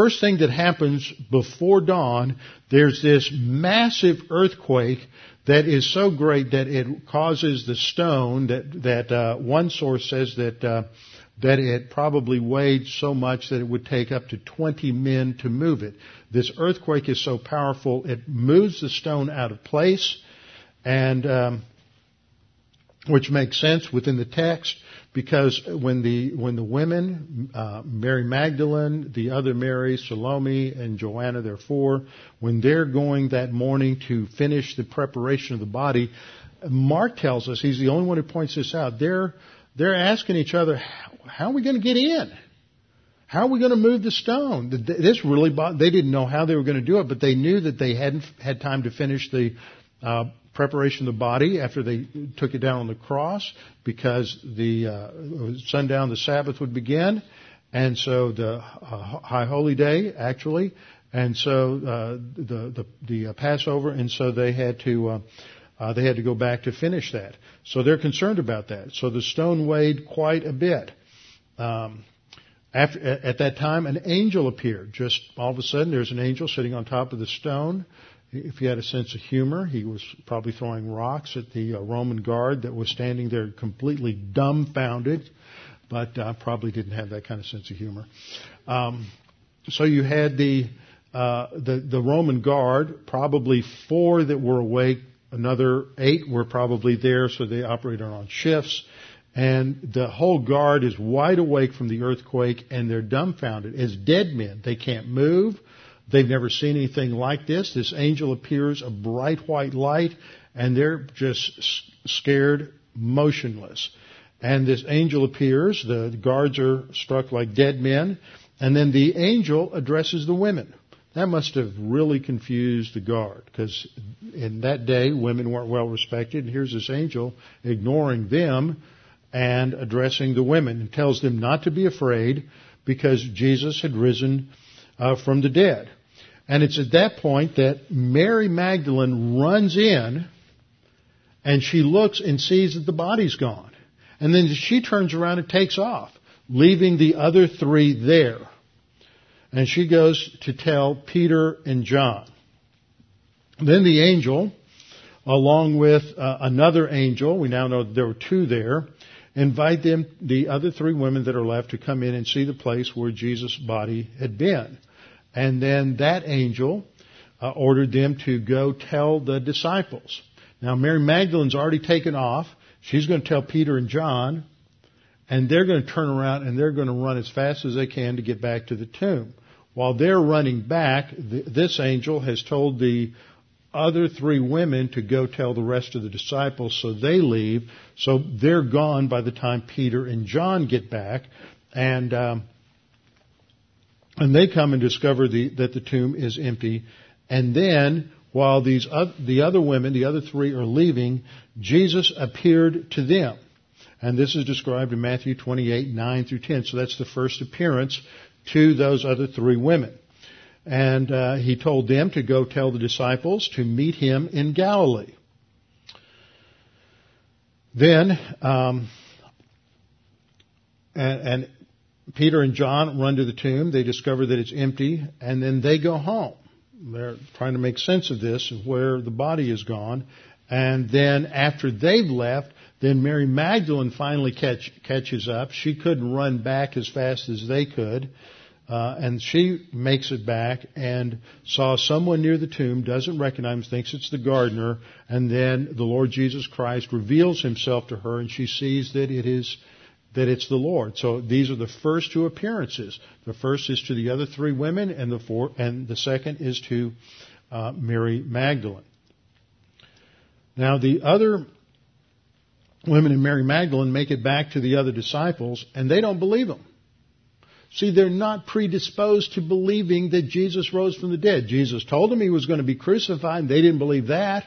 First thing that happens before dawn, there's this massive earthquake that is so great that it causes the stone that that uh, one source says that uh, that it probably weighed so much that it would take up to 20 men to move it. This earthquake is so powerful it moves the stone out of place, and um, which makes sense within the text because when the when the women, uh, Mary Magdalene, the other Mary, Salome, and Joanna, there four, when they're going that morning to finish the preparation of the body, Mark tells us he's the only one who points this out. They're they're asking each other, how, how are we going to get in? How are we going to move the stone? This really they didn't know how they were going to do it, but they knew that they hadn't had time to finish the uh, preparation of the body after they took it down on the cross because the uh, sundown the Sabbath would begin, and so the uh, High Holy Day actually, and so uh, the the, the uh, Passover, and so they had to. Uh, uh, they had to go back to finish that. So they're concerned about that. So the stone weighed quite a bit. Um, after, at that time, an angel appeared. Just all of a sudden, there's an angel sitting on top of the stone. If he had a sense of humor, he was probably throwing rocks at the uh, Roman guard that was standing there completely dumbfounded, but uh, probably didn't have that kind of sense of humor. Um, so you had the, uh, the the Roman guard, probably four that were awake. Another eight were probably there, so they operated on shifts. And the whole guard is wide awake from the earthquake and they're dumbfounded as dead men. They can't move. They've never seen anything like this. This angel appears, a bright white light, and they're just scared, motionless. And this angel appears, the guards are struck like dead men, and then the angel addresses the women. That must have really confused the guard, because in that day, women weren't well respected, and here's this angel ignoring them and addressing the women, and tells them not to be afraid, because Jesus had risen uh, from the dead. And it's at that point that Mary Magdalene runs in and she looks and sees that the body's gone. And then she turns around and takes off, leaving the other three there. And she goes to tell Peter and John. Then the angel, along with uh, another angel, we now know there were two there, invite them, the other three women that are left, to come in and see the place where Jesus' body had been. And then that angel uh, ordered them to go tell the disciples. Now Mary Magdalene's already taken off. She's going to tell Peter and John, and they're going to turn around and they're going to run as fast as they can to get back to the tomb. While they're running back, this angel has told the other three women to go tell the rest of the disciples, so they leave. So they're gone by the time Peter and John get back, and um, and they come and discover the, that the tomb is empty. And then, while these the other women, the other three, are leaving, Jesus appeared to them. And this is described in Matthew 28, 9 through 10. So that's the first appearance to those other three women. And uh, he told them to go tell the disciples to meet him in Galilee. Then, um, and, and Peter and John run to the tomb. They discover that it's empty, and then they go home. They're trying to make sense of this, of where the body is gone. And then after they've left, then Mary Magdalene finally catch, catches up. She couldn't run back as fast as they could. Uh, and she makes it back and saw someone near the tomb, doesn't recognize thinks it's the gardener, and then the Lord Jesus Christ reveals himself to her and she sees that it is that it's the Lord. So these are the first two appearances. The first is to the other three women, and the four, and the second is to uh, Mary Magdalene. Now the other women and Mary Magdalene make it back to the other disciples, and they don't believe them. See, they're not predisposed to believing that Jesus rose from the dead. Jesus told them he was going to be crucified, and they didn't believe that.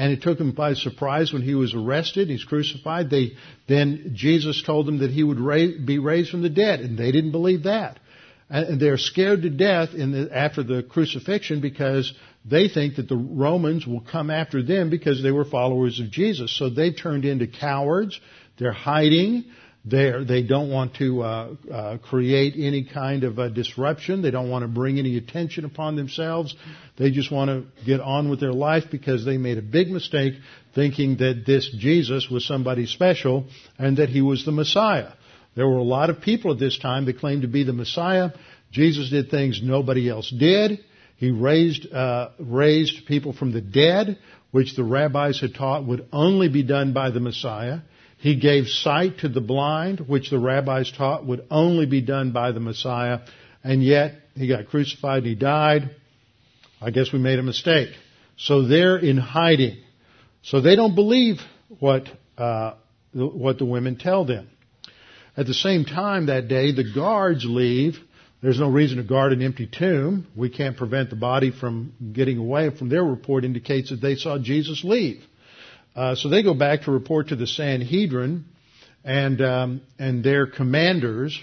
And it took them by surprise when he was arrested, he's crucified. They, then Jesus told them that he would raise, be raised from the dead, and they didn't believe that. And they're scared to death the, after the crucifixion because they think that the Romans will come after them because they were followers of Jesus. So they've turned into cowards. They're hiding. They're, they don't want to uh, uh, create any kind of a disruption. They don't want to bring any attention upon themselves. They just want to get on with their life because they made a big mistake thinking that this Jesus was somebody special and that he was the Messiah. There were a lot of people at this time that claimed to be the Messiah. Jesus did things nobody else did. He raised uh, raised people from the dead, which the rabbis had taught would only be done by the Messiah. He gave sight to the blind, which the rabbis taught would only be done by the Messiah, and yet he got crucified and he died. I guess we made a mistake. So they're in hiding. So they don't believe what uh, what the women tell them. At the same time that day, the guards leave. There's no reason to guard an empty tomb. We can't prevent the body from getting away. From their report indicates that they saw Jesus leave. Uh, so they go back to report to the Sanhedrin and um, and their commanders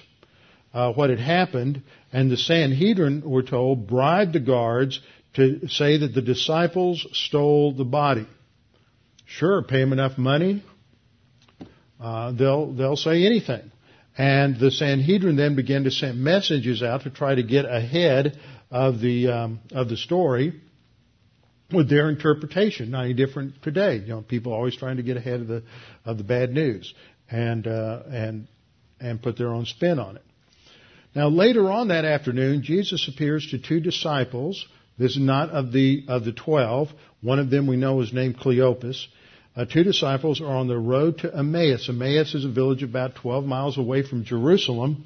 uh, what had happened, and the Sanhedrin were told bribed the guards to say that the disciples stole the body. Sure, pay them enough money, uh, they'll they'll say anything. And the Sanhedrin then began to send messages out to try to get ahead of the um, of the story with their interpretation. Not any different today. You know, people always trying to get ahead of the of the bad news and uh, and and put their own spin on it. Now later on that afternoon, Jesus appears to two disciples. This is not of the of the twelve. One of them we know is named Cleopas. Uh, two disciples are on the road to Emmaus. Emmaus is a village about 12 miles away from Jerusalem.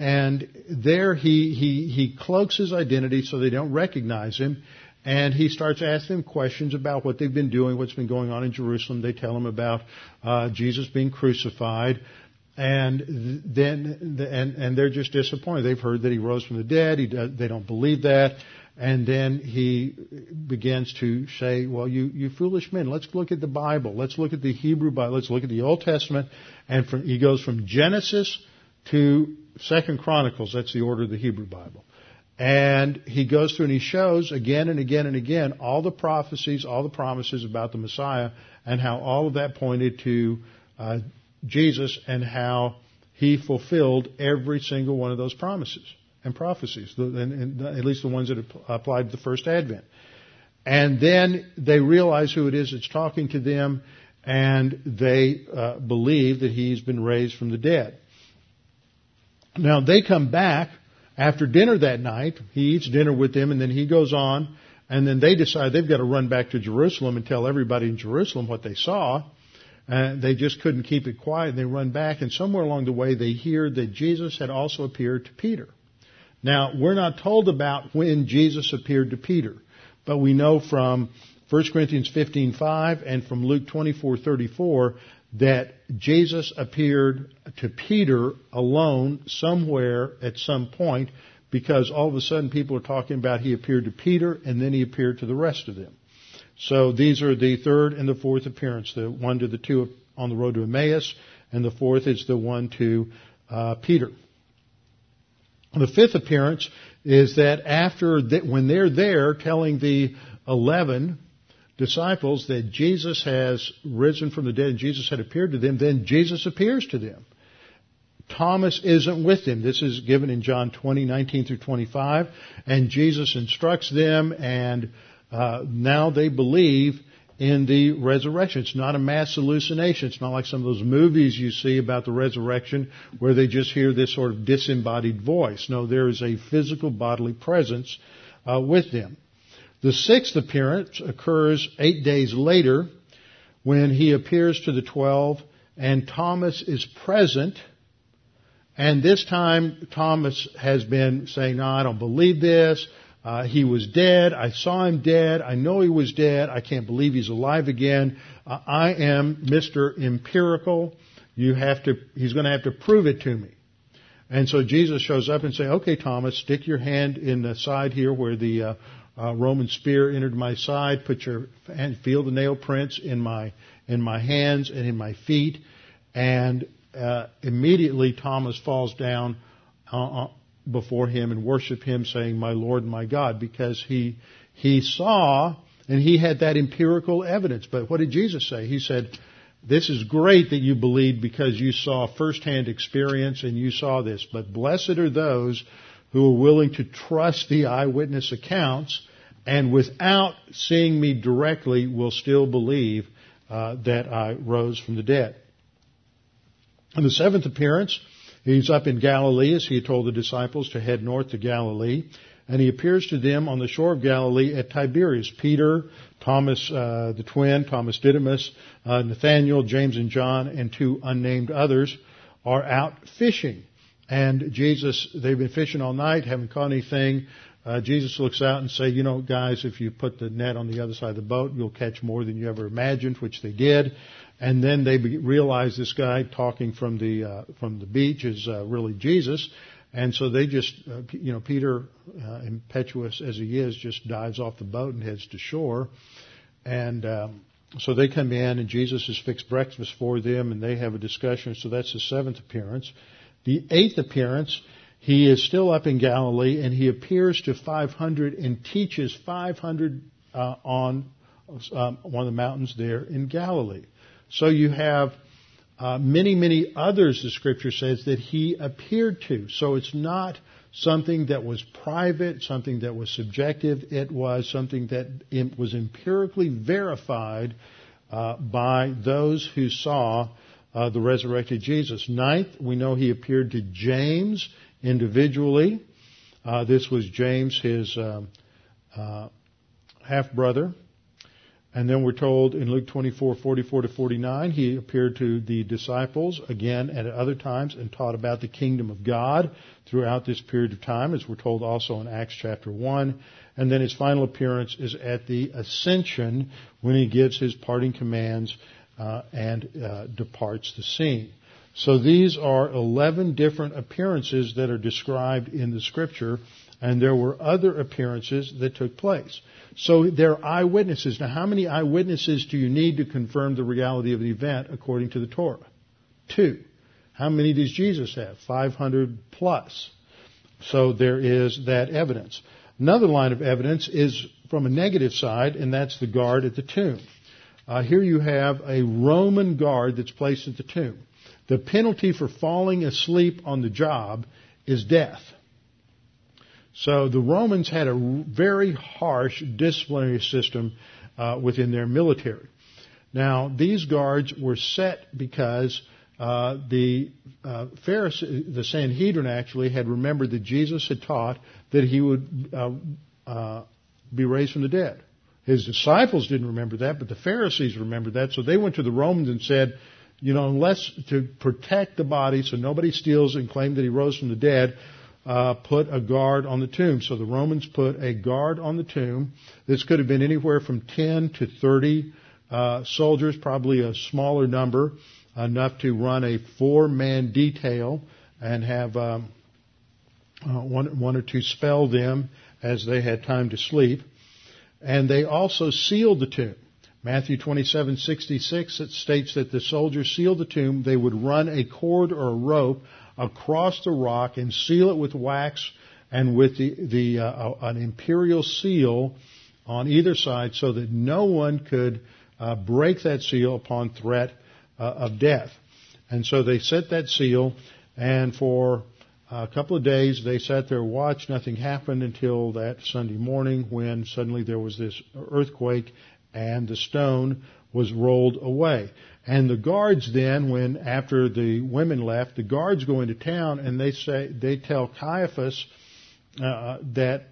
And there he, he, he cloaks his identity so they don't recognize him and he starts asking them questions about what they've been doing, what's been going on in Jerusalem. They tell him about uh, Jesus being crucified, and then and and they're just disappointed. They've heard that he rose from the dead. He does, they don't believe that. And then he begins to say, well, you, you foolish men, let's look at the Bible. Let's look at the Hebrew Bible. Let's look at the Old Testament. And from, he goes from Genesis to Second Chronicles. That's the order of the Hebrew Bible. And he goes through and he shows again and again and again all the prophecies, all the promises about the Messiah, and how all of that pointed to uh, Jesus and how he fulfilled every single one of those promises and prophecies, and, and at least the ones that applied to the first advent. And then they realize who it is that's talking to them, and they uh, believe that he's been raised from the dead. Now they come back after dinner that night. He eats dinner with them, and then he goes on, and then they decide they've got to run back to Jerusalem and tell everybody in Jerusalem what they saw. And they just couldn't keep it quiet. And they run back, and somewhere along the way, they hear that Jesus had also appeared to Peter. Now, we're not told about when Jesus appeared to Peter, but we know from 1 Corinthians 15:5 and from Luke 24:34 that Jesus appeared to Peter alone somewhere at some point because all of a sudden people are talking about he appeared to Peter and then he appeared to the rest of them. So these are the third and the fourth appearance, the one to the two on the road to Emmaus, and the fourth is the one to uh, Peter. The fifth appearance is that after, when they're there telling the eleven disciples that Jesus has risen from the dead and Jesus had appeared to them, then Jesus appears to them. Thomas isn't with them. This is given in John 20, 19 through 25. And Jesus instructs them and uh, now they believe in the resurrection. It's not a mass hallucination. It's not like some of those movies you see about the resurrection where they just hear this sort of disembodied voice. No, there is a physical bodily presence uh, with them. The sixth appearance occurs eight days later when he appears to the twelve and Thomas is present. And this time Thomas has been saying, no, I don't believe this. Uh, he was dead. I saw him dead. I know he was dead. I can't believe he's alive again. Uh, I am Mr. Empirical. You have to, he's going to have to prove it to me. And so Jesus shows up and say, okay, Thomas, stick your hand in the side here where the uh, uh, Roman spear entered my side. Put your hand, feel the nail prints in my in my hands and in my feet. And uh, immediately Thomas falls down uh, uh before him and worship him saying, my Lord and my God, because he, he saw and he had that empirical evidence. But what did Jesus say? He said, this is great that you believed because you saw firsthand experience and you saw this, but blessed are those who are willing to trust the eyewitness accounts and without seeing me directly will still believe uh, that I rose from the dead. In the seventh appearance, He's up in Galilee as he told the disciples to head north to Galilee. And he appears to them on the shore of Galilee at Tiberias. Peter, Thomas uh, the twin, Thomas Didymus, uh, Nathaniel, James and John, and two unnamed others are out fishing. And Jesus, they've been fishing all night, haven't caught anything. Uh, Jesus looks out and say, you know, guys, if you put the net on the other side of the boat, you'll catch more than you ever imagined, which they did. And then they realize this guy talking from the uh, from the beach is uh, really Jesus, and so they just, uh, you know, Peter, uh, impetuous as he is, just dives off the boat and heads to shore, and. Um, so they come in and Jesus has fixed breakfast for them and they have a discussion. So that's the seventh appearance. The eighth appearance he is still up in Galilee and he appears to 500 and teaches 500 uh, on um, one of the mountains there in Galilee. So you have uh, many, many others, the scripture says, that he appeared to. So it's not something that was private, something that was subjective. It was something that was empirically verified uh, by those who saw uh, the resurrected Jesus. Ninth, we know he appeared to James individually. Uh, this was James, his um, uh, half brother. And then we're told in Luke 24, 44 to 49, he appeared to the disciples again and at other times and taught about the kingdom of God throughout this period of time, as we're told also in Acts chapter 1. And then his final appearance is at the ascension when he gives his parting commands uh, and uh, departs the scene. So these are 11 different appearances that are described in the scripture, and there were other appearances that took place. So they're eyewitnesses. Now, how many eyewitnesses do you need to confirm the reality of the event according to the Torah? Two. How many does Jesus have? 500 plus. So there is that evidence. Another line of evidence is from a negative side, and that's the guard at the tomb. Uh, here you have a Roman guard that's placed at the tomb. The penalty for falling asleep on the job is death. So the Romans had a very harsh disciplinary system uh, within their military. Now, these guards were set because uh, the uh, Pharisee, the Sanhedrin actually had remembered that Jesus had taught that he would uh, uh, be raised from the dead. His disciples didn't remember that, but the Pharisees remembered that, so they went to the Romans and said, you know, unless to protect the body so nobody steals and claim that he rose from the dead, uh, put a guard on the tomb. So the Romans put a guard on the tomb. This could have been anywhere from 10 to 30 uh, soldiers, probably a smaller number, enough to run a four-man detail and have um, uh, one, one or two spell them as they had time to sleep. And they also sealed the tomb. Matthew 27:66 it states that the soldiers sealed the tomb. They would run a cord or a rope across the rock and seal it with wax and with the, the uh, an imperial seal on either side, so that no one could uh, break that seal upon threat uh, of death. And so they set that seal, and for a couple of days they sat there, watched. Nothing happened until that Sunday morning, when suddenly there was this earthquake, and the stone was rolled away. And the guards then, when after the women left, the guards go into town and they say they tell Caiaphas uh, that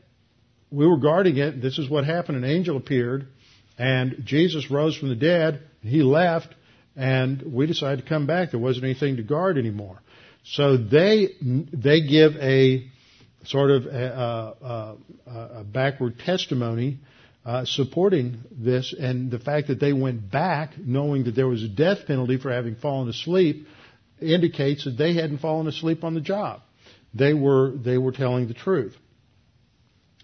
we were guarding it. This is what happened. An angel appeared, and Jesus rose from the dead. He left, and we decided to come back. There wasn't anything to guard anymore. So they they give a sort of a, a, a backward testimony uh, supporting this, and the fact that they went back knowing that there was a death penalty for having fallen asleep indicates that they hadn't fallen asleep on the job. They were they were telling the truth.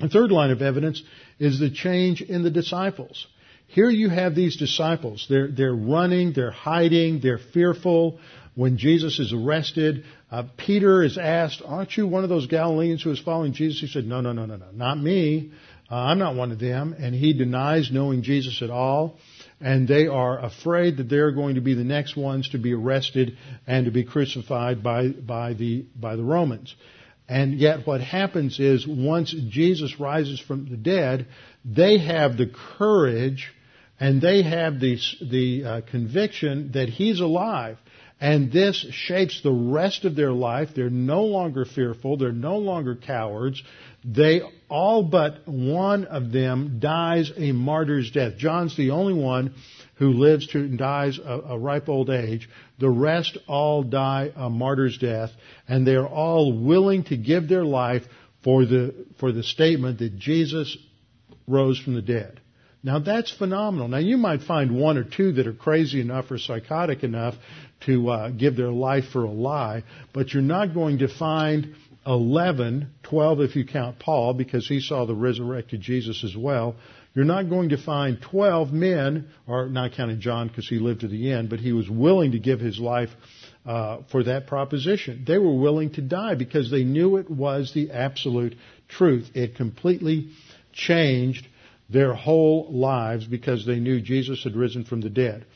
The third line of evidence is the change in the disciples. Here you have these disciples. They're, they're running, they're hiding, they're fearful. When Jesus is arrested, uh, Peter is asked, aren't you one of those Galileans who is following Jesus? He said, no, no, no, no, no, not me. Uh, I'm not one of them. And he denies knowing Jesus at all. And they are afraid that they're going to be the next ones to be arrested and to be crucified by, by the, by the Romans. And yet what happens is once Jesus rises from the dead, they have the courage and they have the, the uh, conviction that he's alive. And this shapes the rest of their life. They're no longer fearful. They're no longer cowards. They all but one of them dies a martyr's death. John's the only one who lives to and dies a, a ripe old age. The rest all die a martyr's death, and they are all willing to give their life for the for the statement that Jesus rose from the dead. Now that's phenomenal. Now you might find one or two that are crazy enough or psychotic enough to uh, give their life for a lie, but you're not going to find 11, 12 if you count Paul, because he saw the resurrected Jesus as well. You're not going to find 12 men, or not counting John because he lived to the end, but he was willing to give his life uh, for that proposition. They were willing to die because they knew it was the absolute truth. It completely changed their whole lives because they knew Jesus had risen from the dead.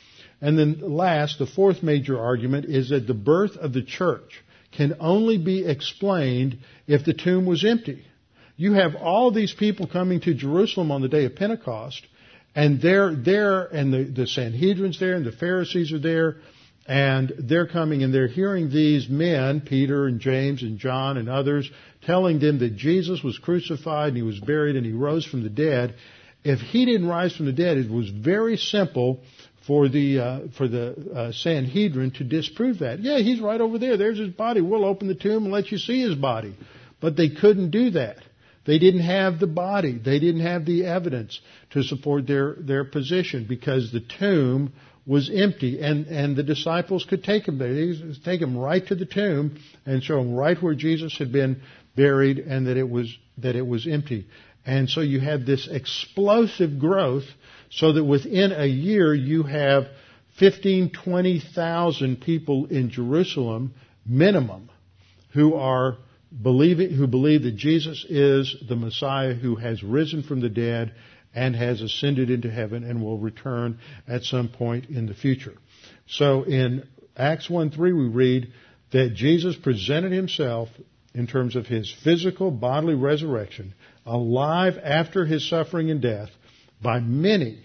And then last, the fourth major argument is that the birth of the church can only be explained if the tomb was empty. You have all these people coming to Jerusalem on the day of Pentecost, and they're there, and the, the Sanhedrin's there, and the Pharisees are there, and they're coming and they're hearing these men, Peter and James and John and others, telling them that Jesus was crucified and he was buried and he rose from the dead. If he didn't rise from the dead, it was very simple for the uh, for the uh, Sanhedrin to disprove that. Yeah, he's right over there. There's his body. We'll open the tomb and let you see his body. But they couldn't do that. They didn't have the body. They didn't have the evidence to support their their position because the tomb was empty, and and the disciples could take him there. They take him right to the tomb and show him right where Jesus had been buried, and that it was that it was empty. And so you have this explosive growth so that within a year you have 15, 20,000 people in Jerusalem minimum who are believing, who believe that Jesus is the Messiah who has risen from the dead and has ascended into heaven and will return at some point in the future. So in Acts 1-3 we read that Jesus presented himself in terms of his physical bodily resurrection alive after his suffering and death by many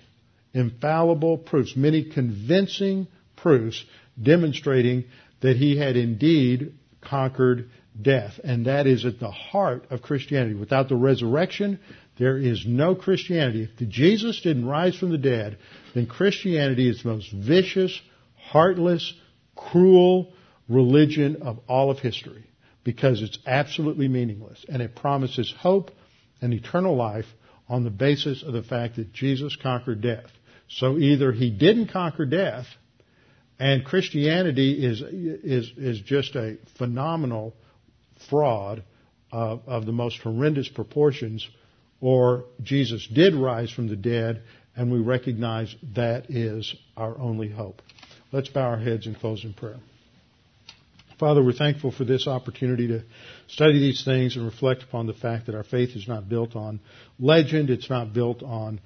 infallible proofs, many convincing proofs demonstrating that he had indeed conquered death. And that is at the heart of Christianity. Without the resurrection, there is no Christianity. If Jesus didn't rise from the dead, then Christianity is the most vicious, heartless, cruel religion of all of history because it's absolutely meaningless and it promises hope and eternal life on the basis of the fact that Jesus conquered death. So either he didn't conquer death and Christianity is, is, is just a phenomenal fraud of, of the most horrendous proportions, or Jesus did rise from the dead, and we recognize that is our only hope. Let's bow our heads and close in prayer. Father, we're thankful for this opportunity to study these things and reflect upon the fact that our faith is not built on legend, it's not built on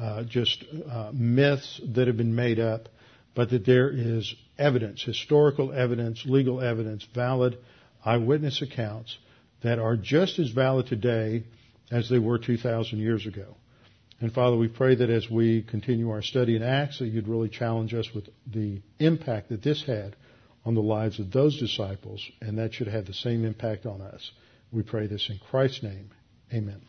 uh, just uh, myths that have been made up, but that there is evidence, historical evidence, legal evidence, valid eyewitness accounts that are just as valid today as they were 2,000 years ago. And Father, we pray that as we continue our study in Acts, that you'd really challenge us with the impact that this had on the lives of those disciples, and that should have the same impact on us. We pray this in Christ's name. Amen.